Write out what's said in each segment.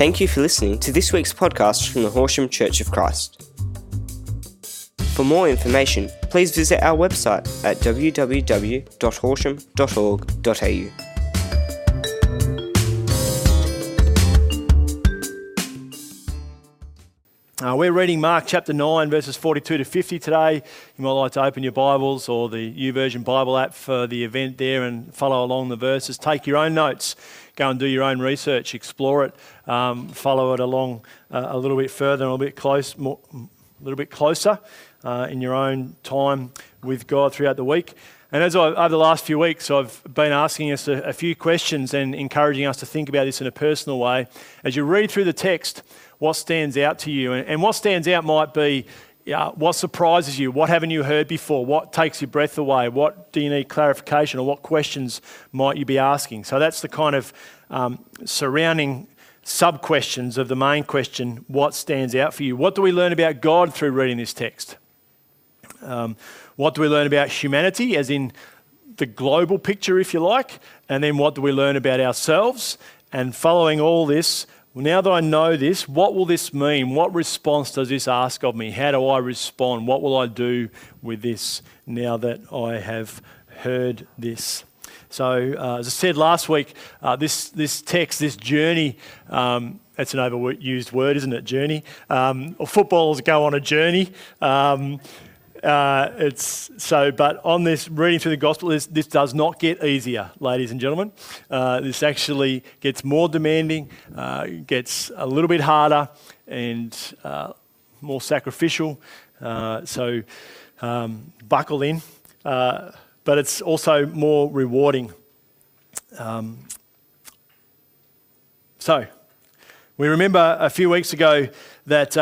Thank you for listening to this week's podcast from the Horsham Church of Christ. For more information, please visit our website at www.horsham.org.au. Uh, we're reading Mark chapter 9, verses 42 to 50 today. You might like to open your Bibles or the YouVersion Bible app for the event there and follow along the verses. Take your own notes, go and do your own research, explore it, um, follow it along uh, a little bit further, a little bit close, more, a little bit closer uh, in your own time with God throughout the week. And as I, over the last few weeks, I've been asking us a, a few questions and encouraging us to think about this in a personal way. As you read through the text, what stands out to you. And, and what stands out might be uh, what surprises you, what haven't you heard before, what takes your breath away, what do you need clarification, or what questions might you be asking. So that's the kind of um, surrounding sub questions of the main question what stands out for you? What do we learn about God through reading this text? Um, what do we learn about humanity, as in the global picture, if you like? And then what do we learn about ourselves? And following all this, well, now that I know this, what will this mean? What response does this ask of me? How do I respond? What will I do with this now that I have heard this? So, uh, as I said last week, uh, this, this text, this journey, um, that's an overused word, isn't it? Journey. Um, footballers go on a journey. Um, uh, it's so, but on this reading through the gospel, this, this does not get easier, ladies and gentlemen. Uh, this actually gets more demanding, uh, gets a little bit harder, and uh, more sacrificial. Uh, so, um, buckle in. Uh, but it's also more rewarding. Um, so, we remember a few weeks ago that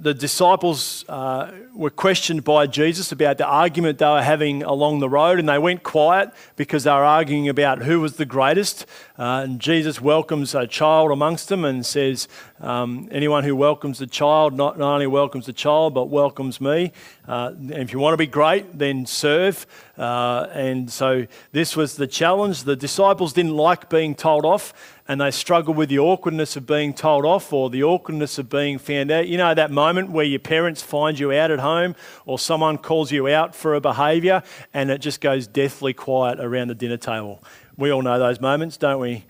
the disciples uh, were questioned by Jesus about the argument they were having along the road, and they went quiet because they were arguing about who was the greatest. Uh, and Jesus welcomes a child amongst them and says, um, Anyone who welcomes the child not, not, only welcomes the child, but welcomes me. Uh, and if you want to be great, then serve. Uh, and so this was the challenge. The disciples didn't like being told off and they struggle with the awkwardness of being told off or the awkwardness of being found out. You know, that moment where your parents find you out at home or someone calls you out for a behaviour and it just goes deathly quiet around the dinner table. We all know those moments, don't we?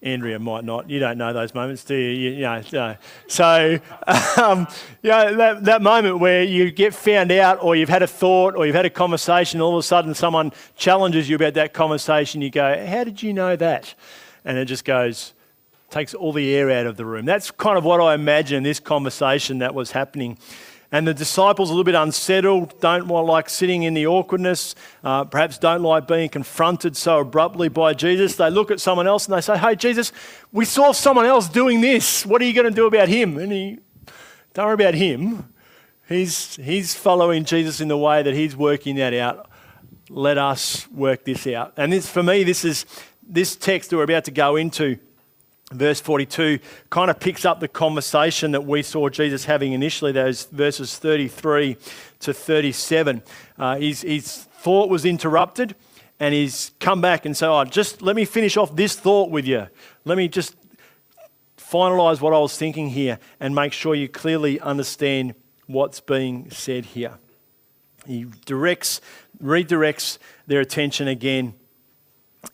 Andrea might not. You don't know those moments, do you? you, you know, no. So, um, you know, that, that moment where you get found out or you've had a thought or you've had a conversation, all of a sudden someone challenges you about that conversation, you go, How did you know that? And it just goes, takes all the air out of the room. That's kind of what I imagine this conversation that was happening. And the disciples a little bit unsettled, don't like sitting in the awkwardness, uh, perhaps don't like being confronted so abruptly by Jesus. They look at someone else and they say, Hey, Jesus, we saw someone else doing this. What are you going to do about him? And he, don't worry about him. He's, he's following Jesus in the way that he's working that out. Let us work this out. And this, for me, this is this text that we're about to go into, verse 42, kind of picks up the conversation that we saw Jesus having initially, those verses 33 to 37. Uh, his, his thought was interrupted, and he's come back and said, oh, just let me finish off this thought with you. Let me just finalize what I was thinking here and make sure you clearly understand what's being said here. He directs, redirects their attention again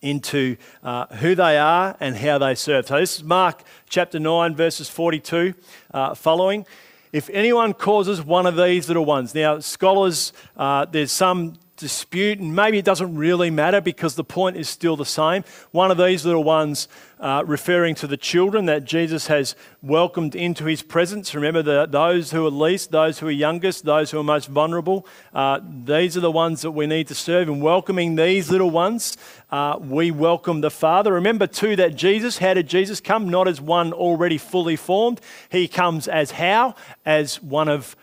into uh, who they are and how they serve. So, this is Mark chapter 9, verses 42 uh, following. If anyone causes one of these little ones, now, scholars, uh, there's some dispute, and maybe it doesn't really matter because the point is still the same. One of these little ones, uh, referring to the children that Jesus has welcomed into his presence. Remember, the, those who are least, those who are youngest, those who are most vulnerable, uh, these are the ones that we need to serve. And welcoming these little ones, uh, we welcome the Father. Remember, too, that Jesus, how did Jesus come? Not as one already fully formed, he comes as how? As one of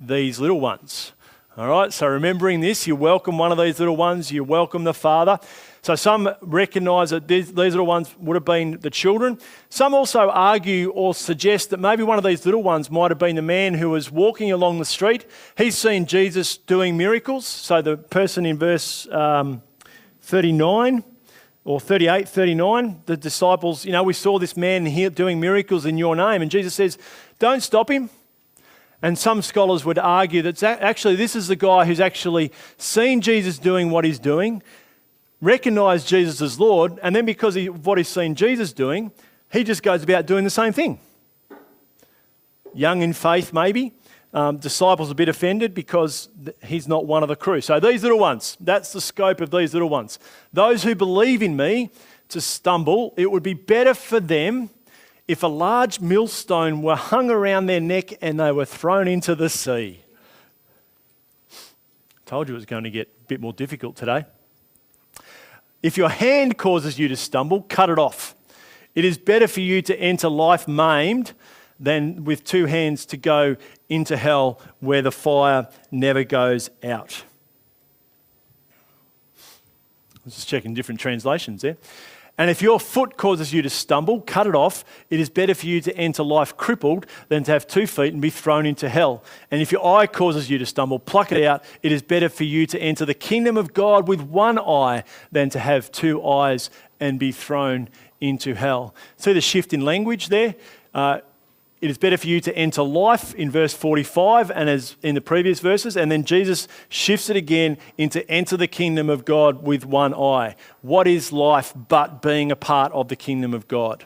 these little ones. All right, so remembering this, you welcome one of these little ones, you welcome the Father. So some recognize that these, these little ones would have been the children. Some also argue or suggest that maybe one of these little ones might have been the man who was walking along the street. He's seen Jesus doing miracles. So the person in verse um, 39, or 38, 39, the disciples, you know, we saw this man here doing miracles in your name. And Jesus says, don't stop him. And some scholars would argue that actually this is the guy who's actually seen Jesus doing what he's doing, recognized Jesus as Lord, and then because of what he's seen Jesus doing, he just goes about doing the same thing. Young in faith, maybe. Um, disciples a bit offended because he's not one of the crew. So these little ones, that's the scope of these little ones. Those who believe in me to stumble, it would be better for them if a large millstone were hung around their neck and they were thrown into the sea. Told you it was going to get a bit more difficult today. If your hand causes you to stumble, cut it off. It is better for you to enter life maimed than with two hands to go into hell where the fire never goes out. I was just checking different translations there. And if your foot causes you to stumble, cut it off. It is better for you to enter life crippled than to have two feet and be thrown into hell. And if your eye causes you to stumble, pluck it out. It is better for you to enter the kingdom of God with one eye than to have two eyes and be thrown into hell. See the shift in language there? Uh, it is better for you to enter life in verse 45 and as in the previous verses. And then Jesus shifts it again into enter the kingdom of God with one eye. What is life but being a part of the kingdom of God?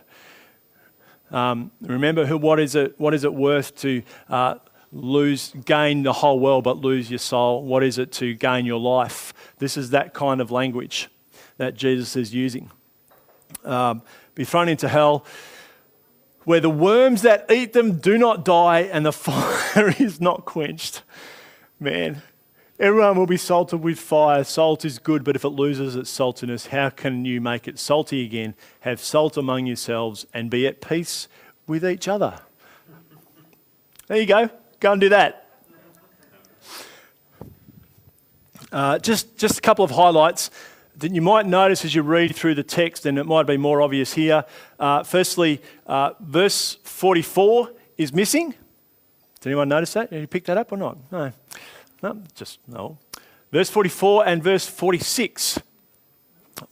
Um, remember, who, what, is it, what is it worth to uh, lose, gain the whole world but lose your soul? What is it to gain your life? This is that kind of language that Jesus is using. Um, be thrown into hell where the worms that eat them do not die and the fire is not quenched. Man, everyone will be salted with fire. Salt is good, but if it loses its saltiness, how can you make it salty again? Have salt among yourselves and be at peace with each other. There you go. Go and do that. Uh, just, just a couple of highlights that you might notice as you read through the text, and it might be more obvious here. Uh, firstly, uh, verse 44 is missing. Did anyone notice that? Did you pick that up or not? No. No, just no. Verse 44 and verse 46.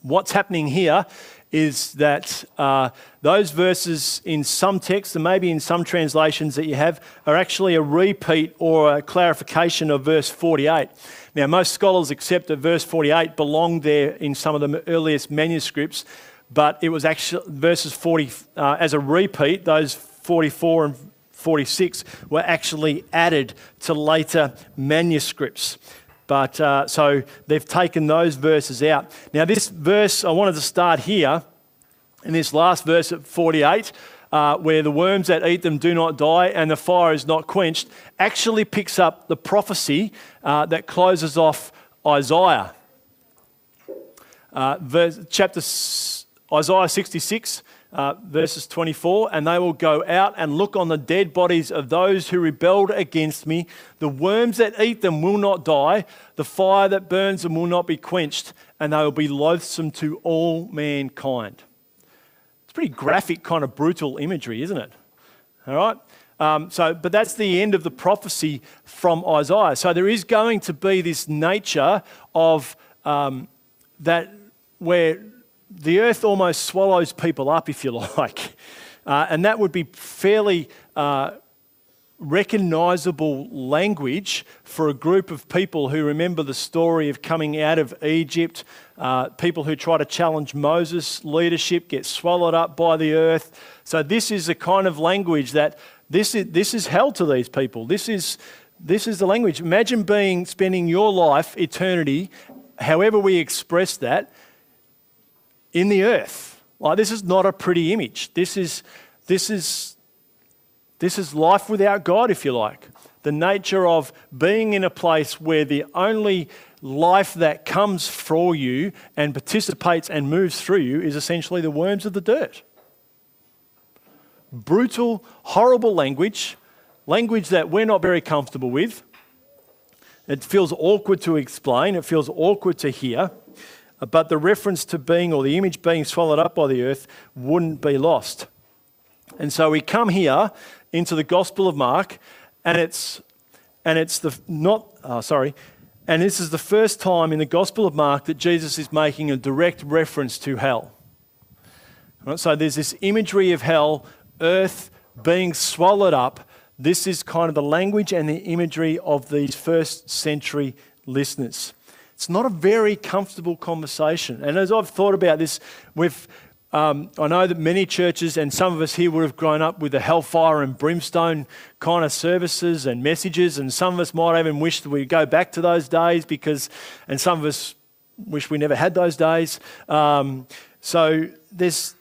What's happening here is that uh, those verses in some texts, and maybe in some translations that you have, are actually a repeat or a clarification of verse 48. Now, most scholars accept that verse 48 belonged there in some of the earliest manuscripts, but it was actually verses 40 uh, as a repeat, those 44 and 46 were actually added to later manuscripts. But uh, so they've taken those verses out. Now, this verse, I wanted to start here in this last verse at 48 uh, where the worms that eat them do not die and the fire is not quenched, actually picks up the prophecy uh, that closes off Isaiah. Uh, verse, chapter Isaiah 66, uh, verses 24, and they will go out and look on the dead bodies of those who rebelled against me. The worms that eat them will not die, the fire that burns them will not be quenched, and they will be loathsome to all mankind. It's pretty graphic, kind of brutal imagery, isn't it? All right? Um, so, but that's the end of the prophecy from Isaiah. So there is going to be this nature of um, that where the earth almost swallows people up, if you like. Uh, and that would be fairly uh, recognizable language for a group of people who remember the story of coming out of Egypt, uh, people who try to challenge Moses' leadership get swallowed up by the earth. So, this is the kind of language that this is, this is hell to these people. This is, this is the language. Imagine being spending your life, eternity, however we express that, in the earth. Like, this is not a pretty image. This is, this is this is life without God, if you like. The nature of being in a place where the only life that comes for you and participates and moves through you is essentially the worms of the dirt. Brutal, horrible language, language that we're not very comfortable with. It feels awkward to explain, it feels awkward to hear, but the reference to being or the image being swallowed up by the earth wouldn't be lost. And so we come here into the Gospel of Mark, and it's and it's the not uh, sorry, And this is the first time in the Gospel of Mark that Jesus is making a direct reference to hell. Right, so there's this imagery of hell, earth being swallowed up. This is kind of the language and the imagery of these first century listeners. It's not a very comfortable conversation. And as I've thought about this, we've, um, I know that many churches and some of us here would have grown up with the hellfire and brimstone kind of services and messages, and some of us might even wish that we go back to those days because, and some of us wish we never had those days. Um, so there's,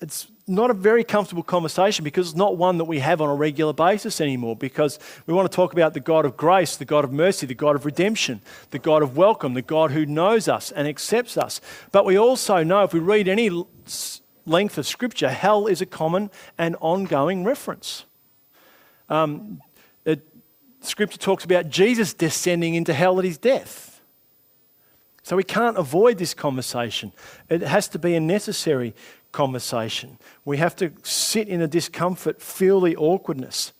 it's not a very comfortable conversation because it's not one that we have on a regular basis anymore because we want to talk about the God of grace, the God of mercy, the God of redemption, the God of welcome, the God who knows us and accepts us. But we also know if we read any length of scripture, hell is a common and ongoing reference. Um, it, scripture talks about Jesus descending into hell at his death. So we can't avoid this conversation. It has to be a necessary conversation. We have to sit in the discomfort, feel the awkwardness.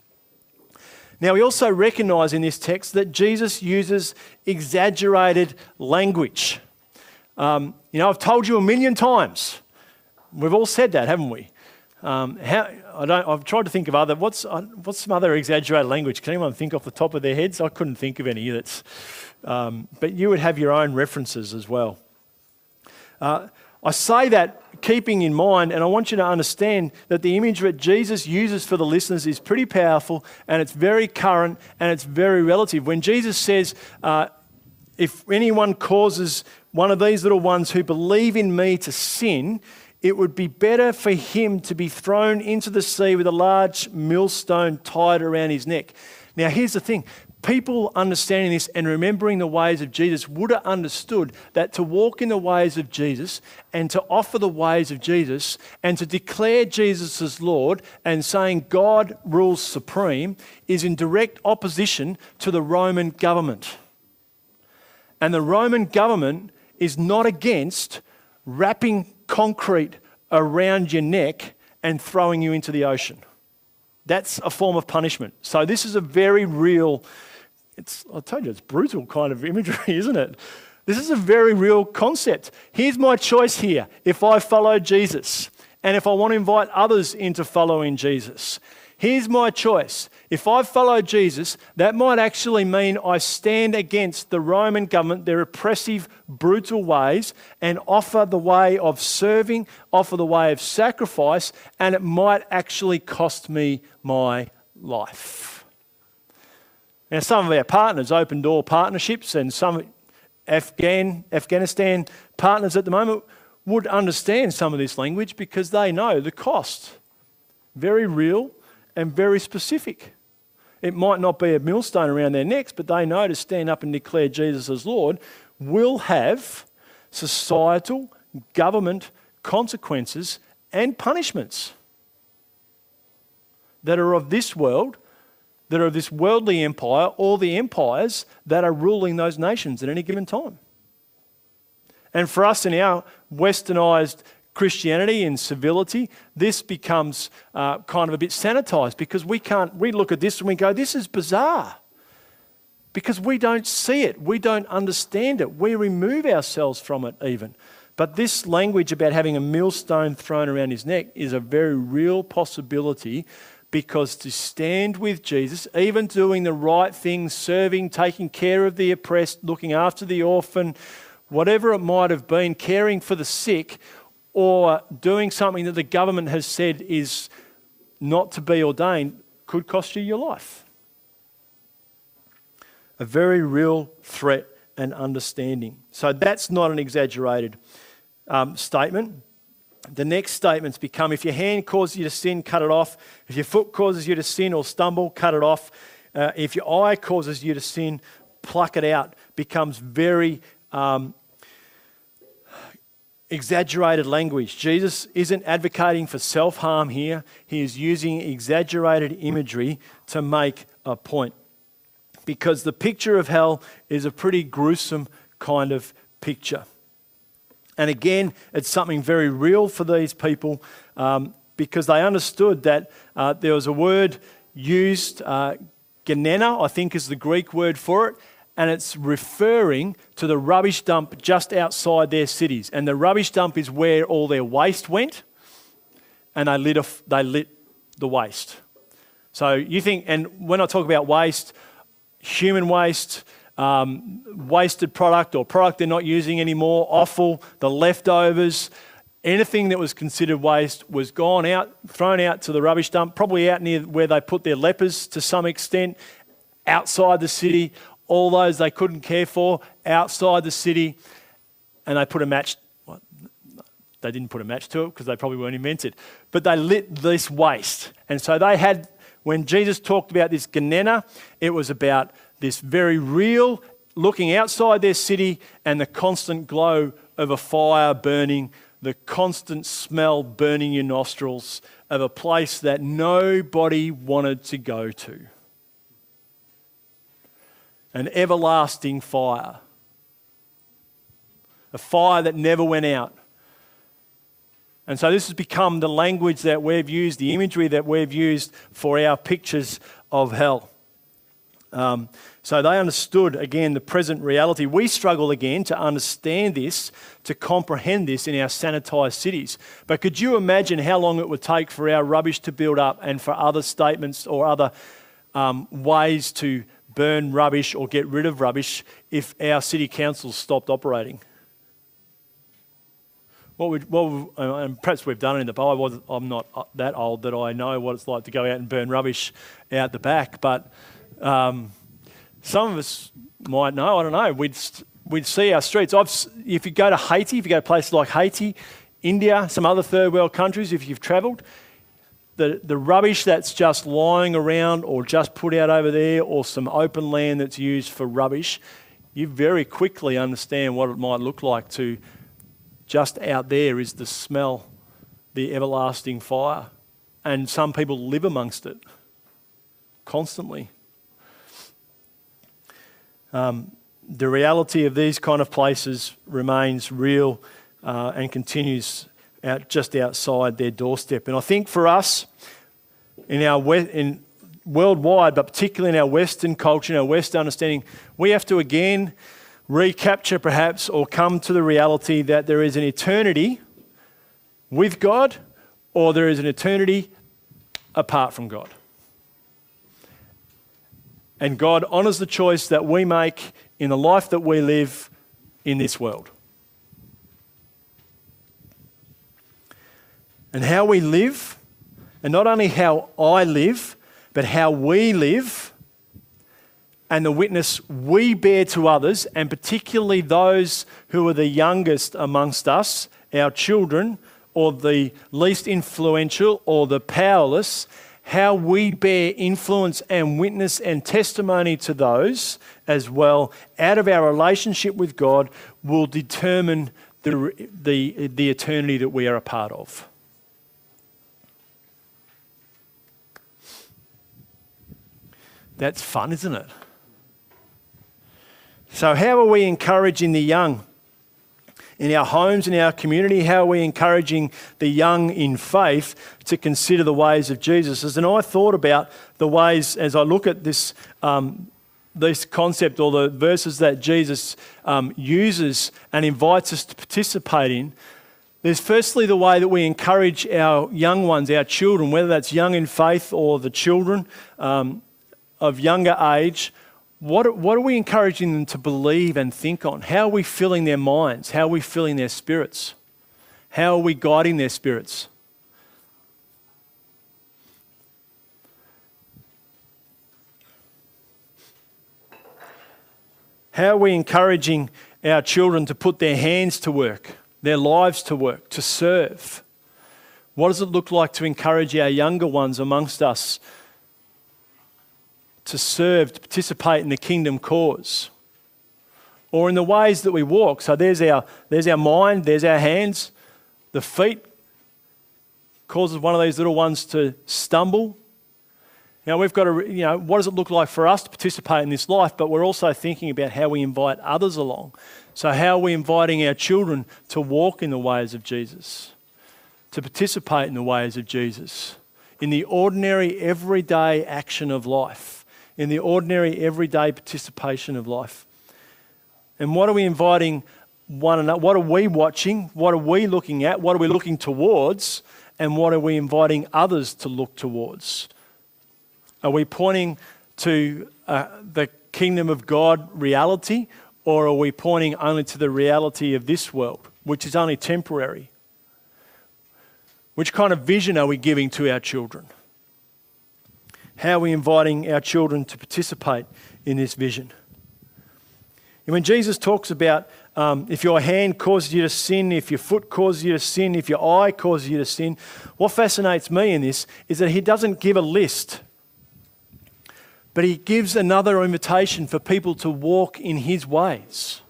Now, we also recognize in this text that Jesus uses exaggerated language. Um, you know, I've told you a million times. We've all said that, haven't we? Um, how, I don't, I've tried to think of other. What's, uh, what's some other exaggerated language? Can anyone think off the top of their heads? I couldn't think of any. That's, um, but you would have your own references as well. Uh, I say that keeping in mind, and I want you to understand that the image that Jesus uses for the listeners is pretty powerful and it's very current and it's very relative. When Jesus says, uh, If anyone causes one of these little ones who believe in me to sin, it would be better for him to be thrown into the sea with a large millstone tied around his neck. Now, here's the thing people understanding this and remembering the ways of Jesus would have understood that to walk in the ways of Jesus and to offer the ways of Jesus and to declare Jesus as Lord and saying God rules supreme is in direct opposition to the Roman government. And the Roman government is not against wrapping concrete around your neck and throwing you into the ocean. That's a form of punishment. So, this is a very real it's, I told you, it's brutal kind of imagery, isn't it? This is a very real concept. Here's my choice here if I follow Jesus and if I want to invite others into following Jesus. Here's my choice. If I follow Jesus, that might actually mean I stand against the Roman government, their oppressive, brutal ways, and offer the way of serving, offer the way of sacrifice, and it might actually cost me my life. Now, some of our partners, open door partnerships, and some Afghan, Afghanistan partners at the moment would understand some of this language because they know the cost. Very real and very specific. It might not be a millstone around their necks, but they know to stand up and declare Jesus as Lord will have societal, government consequences and punishments that are of this world that are of this worldly empire or the empires that are ruling those nations at any given time. And for us in our westernized Christianity and civility, this becomes uh, kind of a bit sanitized because we can't, we look at this and we go, this is bizarre. Because we don't see it, we don't understand it, we remove ourselves from it even. But this language about having a millstone thrown around his neck is a very real possibility because to stand with Jesus, even doing the right things, serving, taking care of the oppressed, looking after the orphan, whatever it might have been, caring for the sick, or doing something that the government has said is not to be ordained, could cost you your life. A very real threat and understanding. So that's not an exaggerated um, statement. The next statements become if your hand causes you to sin, cut it off. If your foot causes you to sin or stumble, cut it off. Uh, if your eye causes you to sin, pluck it out. Becomes very um, exaggerated language. Jesus isn't advocating for self harm here, he is using exaggerated imagery to make a point. Because the picture of hell is a pretty gruesome kind of picture. And again, it's something very real for these people um, because they understood that uh, there was a word used, uh, Gehenna, I think is the Greek word for it, and it's referring to the rubbish dump just outside their cities. And the rubbish dump is where all their waste went, and they lit, a, they lit the waste. So you think, and when I talk about waste, human waste, um, wasted product or product they're not using anymore, offal, the leftovers, anything that was considered waste was gone out, thrown out to the rubbish dump, probably out near where they put their lepers to some extent, outside the city. All those they couldn't care for, outside the city, and they put a match. They didn't put a match to it because they probably weren't invented, but they lit this waste. And so they had, when Jesus talked about this Gehenna, it was about this very real looking outside their city and the constant glow of a fire burning, the constant smell burning your nostrils of a place that nobody wanted to go to. An everlasting fire. A fire that never went out. And so this has become the language that we've used, the imagery that we've used for our pictures of hell. Um, so they understood, again, the present reality. We struggle again to understand this, to comprehend this in our sanitized cities. But could you imagine how long it would take for our rubbish to build up and for other statements or other um, ways to burn rubbish or get rid of rubbish if our city councils stopped operating? What we, what we, and perhaps we've done it in the past. I'm not uh, that old that I know what it's like to go out and burn rubbish out the back, but um, some of us might know, I don't know, we'd, we'd see our streets. I've, if you go to Haiti, if you go to places like Haiti, India, some other third world countries, if you've travelled, the, the rubbish that's just lying around or just put out over there or some open land that's used for rubbish, you very quickly understand what it might look like to just out there is the smell, the everlasting fire. And some people live amongst it constantly. Um, the reality of these kind of places remains real uh, and continues out just outside their doorstep. And I think for us, in our we- in worldwide, but particularly in our Western culture, in our Western understanding, we have to again recapture perhaps or come to the reality that there is an eternity with God or there is an eternity apart from God. And God honours the choice that we make in the life that we live in this world. And how we live, and not only how I live, but how we live, and the witness we bear to others, and particularly those who are the youngest amongst us, our children, or the least influential, or the powerless, how we bear influence and witness and testimony to those as well out of our relationship with God will determine the, the, the eternity that we are a part of. That's fun, isn't it? So, how are we encouraging the young? In our homes, in our community? How are we encouraging the young in faith to consider the ways of Jesus? And I thought about the ways as I look at this. Um, this concept or the verses that Jesus um, uses and invites us to participate in, there's firstly the way that we encourage our young ones, our children, whether that's young in faith or the children um, of younger age, what, what are we encouraging them to believe and think on? How are we filling their minds? How are we filling their spirits? How are we guiding their spirits? How are we encouraging our children to put their hands to work, their lives to work, to serve? What does it look like to encourage our younger ones amongst us to serve, to participate in the kingdom cause. Or in the ways that we walk. So there's our, there's our mind, there's our hands. The feet causes one of these little ones to stumble. Now we've got to, you know, what does it look like for us to participate in this life? But we're also thinking about how we invite others along. So, how are we inviting our children to walk in the ways of Jesus, to participate in the ways of Jesus, in the ordinary, everyday action of life? In the ordinary, everyday participation of life. And what are we inviting one another? What are we watching? What are we looking at? What are we looking towards? And what are we inviting others to look towards? Are we pointing to uh, the kingdom of God reality, or are we pointing only to the reality of this world, which is only temporary? Which kind of vision are we giving to our children? How are we inviting our children to participate in this vision? And when Jesus talks about um, if your hand causes you to sin, if your foot causes you to sin, if your eye causes you to sin, what fascinates me in this is that he doesn't give a list, but he gives another invitation for people to walk in his ways.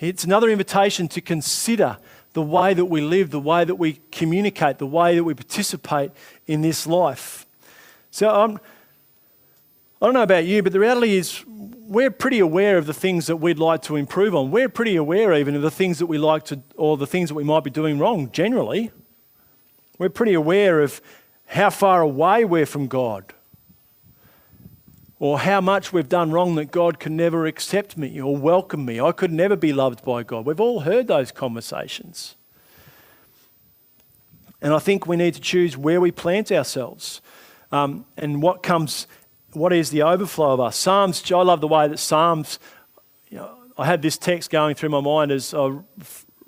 It's another invitation to consider the way that we live, the way that we communicate, the way that we participate in this life. So um, I don't know about you, but the reality is we're pretty aware of the things that we'd like to improve on. We're pretty aware even of the things that we like to, or the things that we might be doing wrong generally. We're pretty aware of how far away we're from God, or how much we've done wrong that God can never accept me or welcome me. I could never be loved by God. We've all heard those conversations. And I think we need to choose where we plant ourselves um, and what comes what is the overflow of us? Psalms, I love the way that Psalms, you know, I had this text going through my mind as I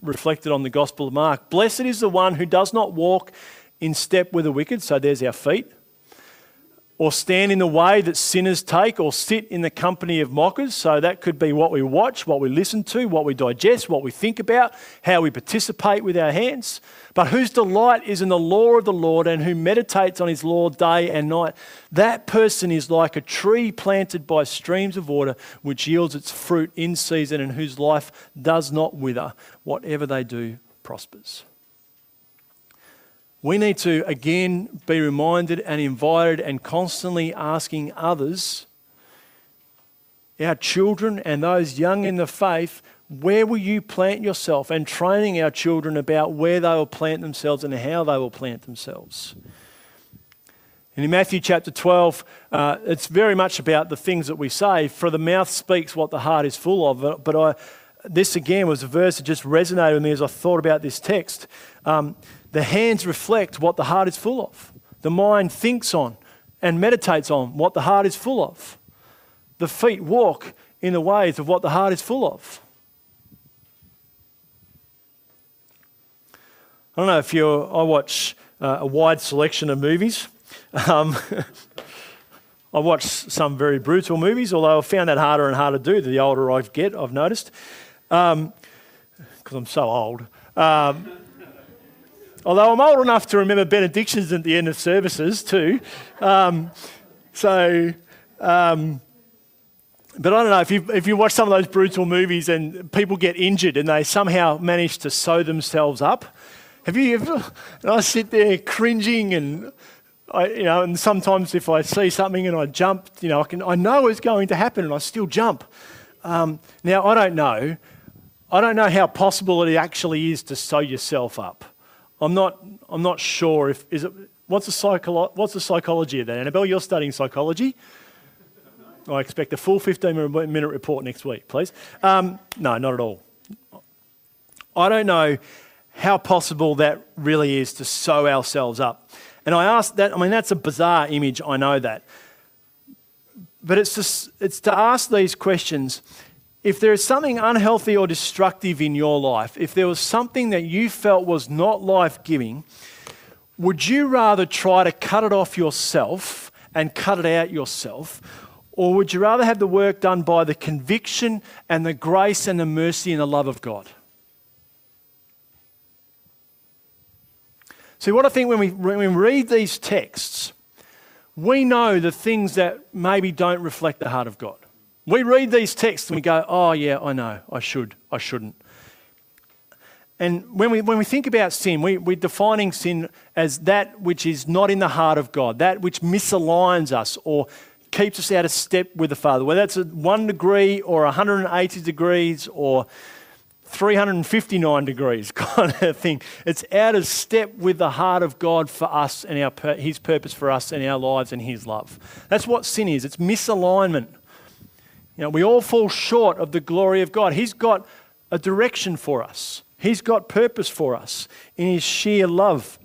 reflected on the Gospel of Mark. Blessed is the one who does not walk in step with the wicked, so there's our feet, or stand in the way that sinners take, or sit in the company of mockers. So that could be what we watch, what we listen to, what we digest, what we think about, how we participate with our hands. But whose delight is in the law of the Lord and who meditates on his law day and night. That person is like a tree planted by streams of water, which yields its fruit in season and whose life does not wither. Whatever they do prospers. We need to again be reminded and invited and constantly asking others, our children and those young in the faith, where will you plant yourself? And training our children about where they will plant themselves and how they will plant themselves. And in Matthew chapter 12, uh, it's very much about the things that we say. For the mouth speaks what the heart is full of. But I, this again was a verse that just resonated with me as I thought about this text. Um, the hands reflect what the heart is full of. The mind thinks on and meditates on what the heart is full of. The feet walk in the ways of what the heart is full of. I don't know if you I watch uh, a wide selection of movies. Um, I watch some very brutal movies, although I've found that harder and harder to do the older I get, I've noticed, because um, I'm so old. Um, Although I'm old enough to remember benedictions at the end of services too. Um, so, um, but I don't know if you, if you watch some of those brutal movies and people get injured and they somehow manage to sew themselves up. Have you ever? And I sit there cringing and I, you know, and sometimes if I see something and I jump, you know, I can I know it's going to happen and I still jump. Um, now I don't know. I don't know how possible it actually is to sew yourself up. I'm not, I'm not sure if, is it, what's the, psycholo- what's the psychology of that? Annabelle, you're studying psychology. I expect a full 15 minute report next week, please. Um, no, not at all. I don't know how possible that really is to sew ourselves up. And I ask that, I mean, that's a bizarre image, I know that. But it's, just, it's to ask these questions if there is something unhealthy or destructive in your life, if there was something that you felt was not life giving, would you rather try to cut it off yourself and cut it out yourself? Or would you rather have the work done by the conviction and the grace and the mercy and the love of God? See, what I think when we, when we read these texts, we know the things that maybe don't reflect the heart of God. We read these texts and we go, oh, yeah, I know, I should, I shouldn't. And when we, when we think about sin, we, we're defining sin as that which is not in the heart of God, that which misaligns us or keeps us out of step with the Father, whether that's one degree or 180 degrees or 359 degrees kind of thing. It's out of step with the heart of God for us and our, His purpose for us and our lives and His love. That's what sin is. It's misalignment. You know, we all fall short of the glory of God. He's got a direction for us. He's got purpose for us in His sheer love.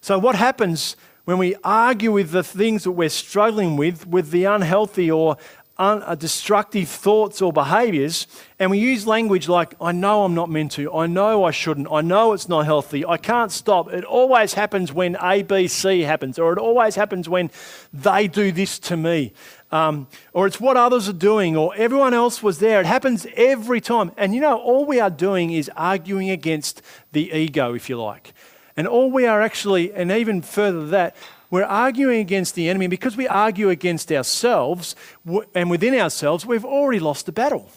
So, what happens when we argue with the things that we're struggling with, with the unhealthy or un- uh, destructive thoughts or behaviors, and we use language like, I know I'm not meant to, I know I shouldn't, I know it's not healthy, I can't stop. It always happens when A, B, C happens, or it always happens when they do this to me. Um, or it's what others are doing, or everyone else was there. It happens every time. And you know, all we are doing is arguing against the ego, if you like. And all we are actually, and even further than that, we're arguing against the enemy. Because we argue against ourselves and within ourselves, we've already lost the battle.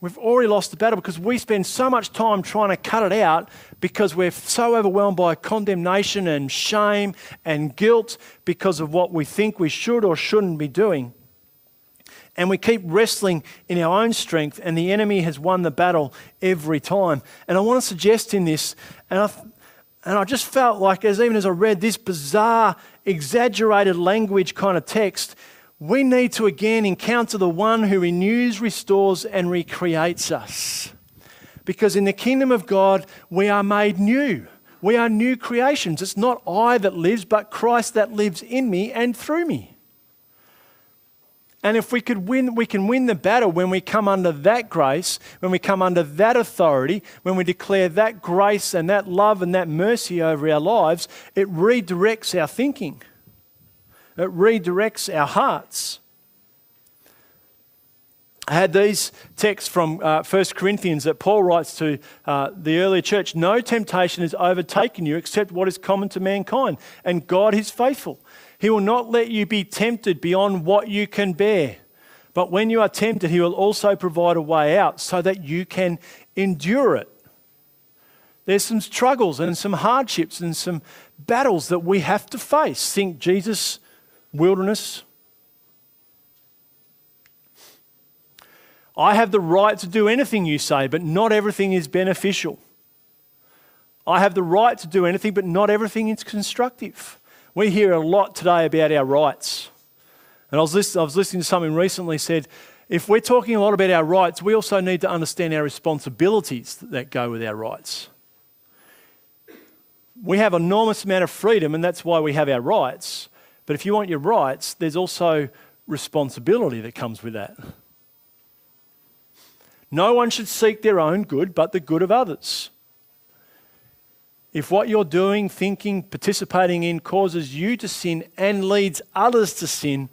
We've already lost the battle because we spend so much time trying to cut it out because we're so overwhelmed by condemnation and shame and guilt because of what we think we should or shouldn't be doing. And we keep wrestling in our own strength, and the enemy has won the battle every time. And I want to suggest in this, and I, and I just felt like, as even as I read this bizarre, exaggerated language kind of text, we need to again encounter the one who renews, restores, and recreates us. Because in the kingdom of God, we are made new. We are new creations. It's not I that lives, but Christ that lives in me and through me. And if we could win, we can win the battle when we come under that grace, when we come under that authority, when we declare that grace and that love and that mercy over our lives, it redirects our thinking. It redirects our hearts. I had these texts from uh, 1 Corinthians that Paul writes to uh, the early church No temptation has overtaken you except what is common to mankind, and God is faithful. He will not let you be tempted beyond what you can bear. But when you are tempted, He will also provide a way out so that you can endure it. There's some struggles and some hardships and some battles that we have to face. Think Jesus' wilderness. I have the right to do anything you say, but not everything is beneficial. I have the right to do anything, but not everything is constructive. We hear a lot today about our rights. And I was, listening, I was listening to something recently said, if we're talking a lot about our rights, we also need to understand our responsibilities that go with our rights. We have an enormous amount of freedom, and that's why we have our rights. But if you want your rights, there's also responsibility that comes with that. No one should seek their own good, but the good of others. If what you're doing, thinking, participating in causes you to sin and leads others to sin,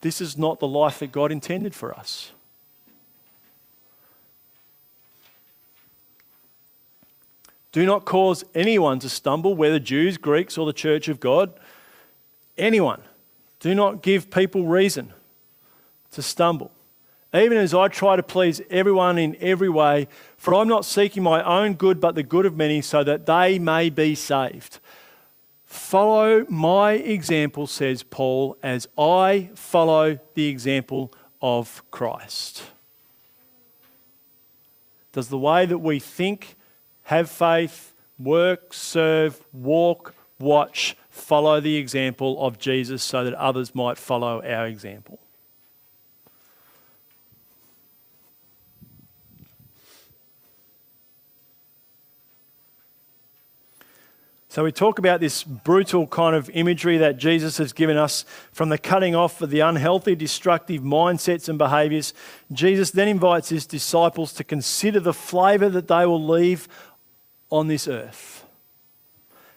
this is not the life that God intended for us. Do not cause anyone to stumble, whether Jews, Greeks, or the church of God. Anyone. Do not give people reason to stumble even as I try to please everyone in every way, for I'm not seeking my own good, but the good of many, so that they may be saved. Follow my example, says Paul, as I follow the example of Christ. Does the way that we think, have faith, work, serve, walk, watch, follow the example of Jesus so that others might follow our example? So we talk about this brutal kind of imagery that Jesus has given us from the cutting off of the unhealthy, destructive mindsets and behaviors. Jesus then invites his disciples to consider the flavor that they will leave on this earth.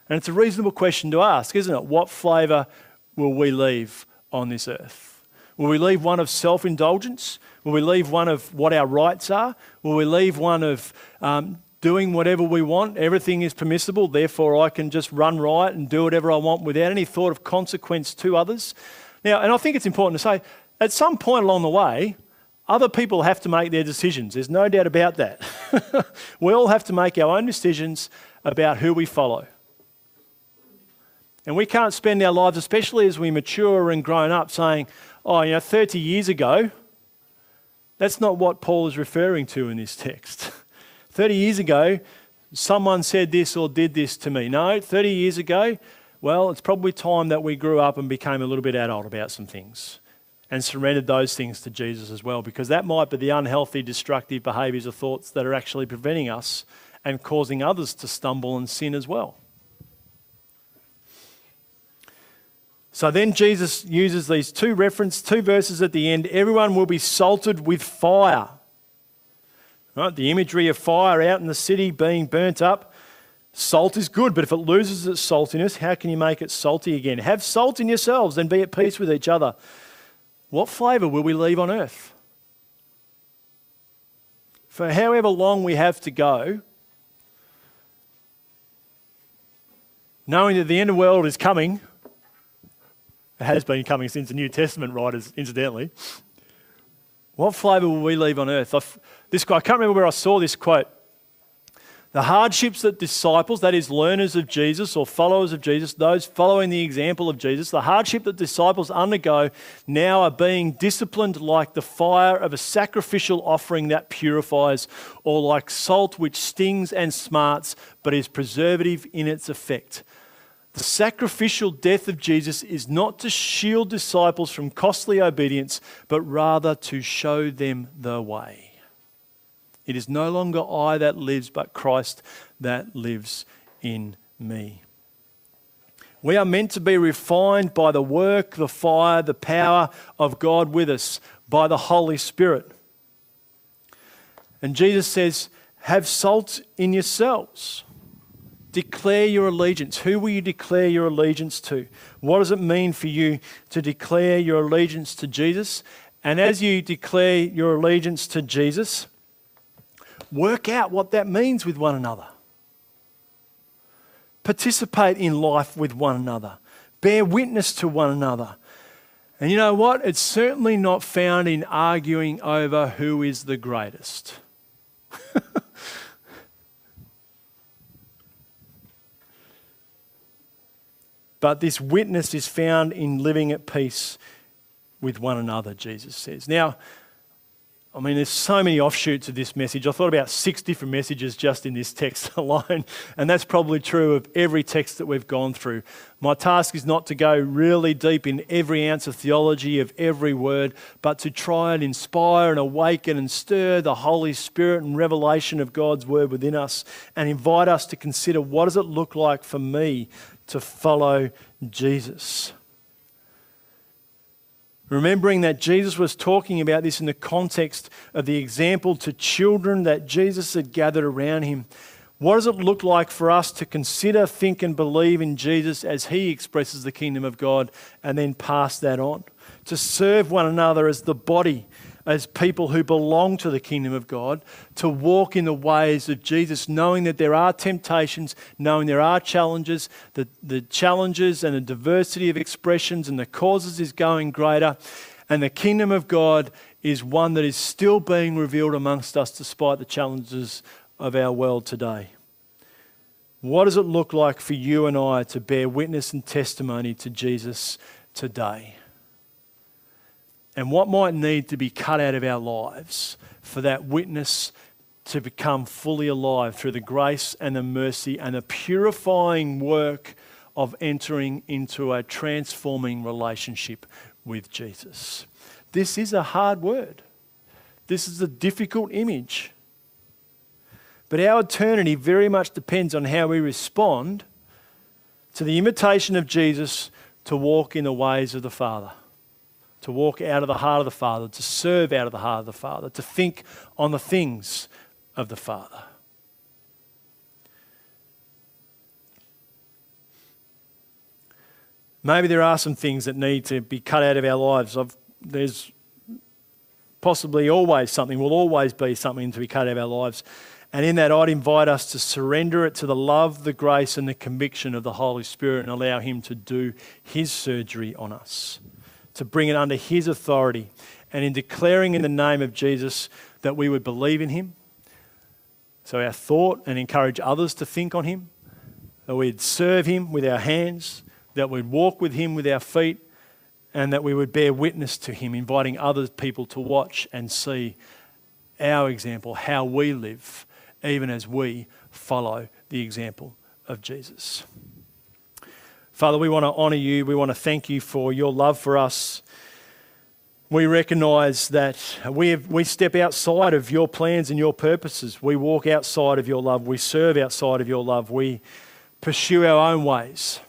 And it's a reasonable question to ask, isn't it? What flavor will we leave on this earth? Will we leave one of self indulgence? Will we leave one of what our rights are? Will we leave one of um, doing whatever we want. Everything is permissible, therefore, I can just run riot and do whatever I want without any thought of consequence to others. Now, and I think it's important to say at some point along the way, other people have to make their decisions. There's no doubt about that. we all have to make our own decisions about who we follow. And we can't spend our lives, especially as we mature and grown up, saying, oh, you know, 30 years ago, That's not what Paul is referring to in this text. 30 years ago, someone said this or did this to me. No, 30 years ago, well, it's probably time that we grew up and became a little bit adult about some things and surrendered those things to Jesus as well, because that might be the unhealthy, destructive behaviours or thoughts that are actually preventing us and causing others to stumble and sin as well. So then Jesus uses these two reference, two verses at the end. Everyone will be salted with fire. Right? The imagery of fire out in the city being burnt up. Salt is good, but if it loses its saltiness, how can you make it salty again? Have salt in yourselves and be at peace with each other. What flavour will we leave on earth? For however long we have to go, knowing that the end of the world is coming, it has been coming since the New Testament writers, incidentally. What flavour will we leave on earth? This I can't remember where I saw this quote. The hardships that disciples, that is, learners of Jesus or followers of Jesus, those following the example of Jesus, the hardship that disciples undergo now are being disciplined like the fire of a sacrificial offering that purifies, or like salt which stings and smarts but is preservative in its effect. The sacrificial death of Jesus is not to shield disciples from costly obedience, but rather to show them the way. It is no longer I that lives, but Christ that lives in me. We are meant to be refined by the work, the fire, the power of God with us, by the Holy Spirit. And Jesus says, Have salt in yourselves. Declare your allegiance. Who will you declare your allegiance to? What does it mean for you to declare your allegiance to Jesus? And as you declare your allegiance to Jesus, Work out what that means with one another. Participate in life with one another. Bear witness to one another. And you know what? It's certainly not found in arguing over who is the greatest. but this witness is found in living at peace with one another, Jesus says. Now, I mean, there's so many offshoots of this message. I thought about six different messages just in this text alone, and that's probably true of every text that we've gone through. My task is not to go really deep in every ounce of theology of every word, but to try and inspire and awaken and stir the Holy Spirit and revelation of God's word within us and invite us to consider what does it look like for me to follow Jesus. Remembering that Jesus was talking about this in the context of the example to children that Jesus had gathered around him. What does it look like for us to consider, think, and believe in Jesus as he expresses the kingdom of God and then pass that on? To serve one another as the body as people who belong to the kingdom of God to walk in the ways of Jesus, knowing that there are temptations, knowing there are challenges, that the challenges and the diversity of expressions and the causes is going greater. And the kingdom of God is one that is still being revealed amongst us despite the challenges of our world today. What does it look like for you and I to bear witness and testimony to Jesus today? And what might need to be cut out of our lives for that witness to become fully alive through the grace and the mercy and the purifying work of entering into a transforming relationship with Jesus. This is a hard word. This is a difficult image. But our eternity very much depends on how we respond to the invitation of Jesus to walk in the ways of the Father to walk out of the heart of the Father, to serve out of the heart of the Father, to think on the things of the Father. Maybe there are some things that need to be cut out of our lives. I've, there's possibly always something, will always be something to be cut out of our lives. And in that, I'd invite us to surrender it to the love, the grace, and the conviction of the Holy Spirit and allow Him to do His surgery on us to bring it under His authority. And in declaring in the name of Jesus that we would believe in Him, so our thought and encourage others to think on Him, that we'd serve Him with our hands, that we'd walk with Him with our feet, and that we would bear witness to Him, inviting other people to watch and see our example, how we live, even as we follow the example of Jesus. Father, we want to honour you. We want to thank you for your love for us. We recognise that we, have, we step outside of your plans and your purposes. We walk outside of your love. We serve outside of your love. We pursue our own ways.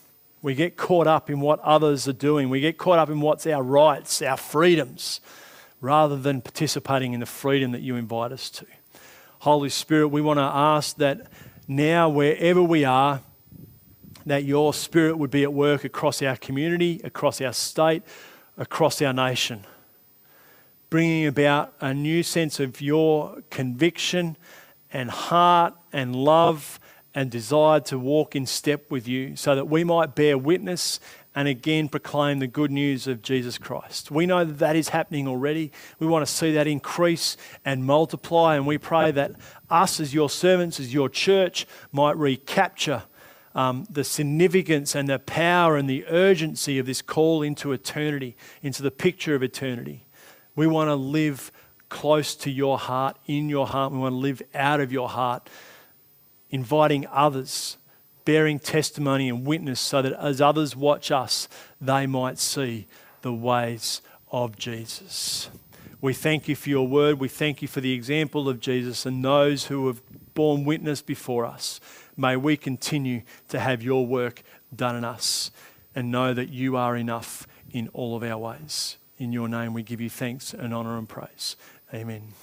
We get caught up in what others are doing. We get caught up in what's our rights, our freedoms, rather than participating in the freedom that you invite us to. Holy Spirit, we want to ask that now, wherever we are, that your Spirit would be at work across our community, across our state, across our nation, bringing about a new sense of your conviction and heart and love and desire to walk in step with you so that we might bear witness and again proclaim the good news of Jesus Christ. We know that that is happening already. We want to see that increase and multiply, and we pray that us, as your servants, as your church, might recapture um, the significance and the power and the urgency of this call into eternity, into the picture of eternity. We want to live close to your heart, in your heart. We want to live out of your heart inviting others, bearing testimony and witness so that as others watch us, they might see the ways of Jesus. We thank you for your word. We thank you for the example of Jesus and those who have borne witness before us. May we continue to have your work done in us and know that you are enough in all of our ways. In your name, we give you thanks and honour and praise. Amen.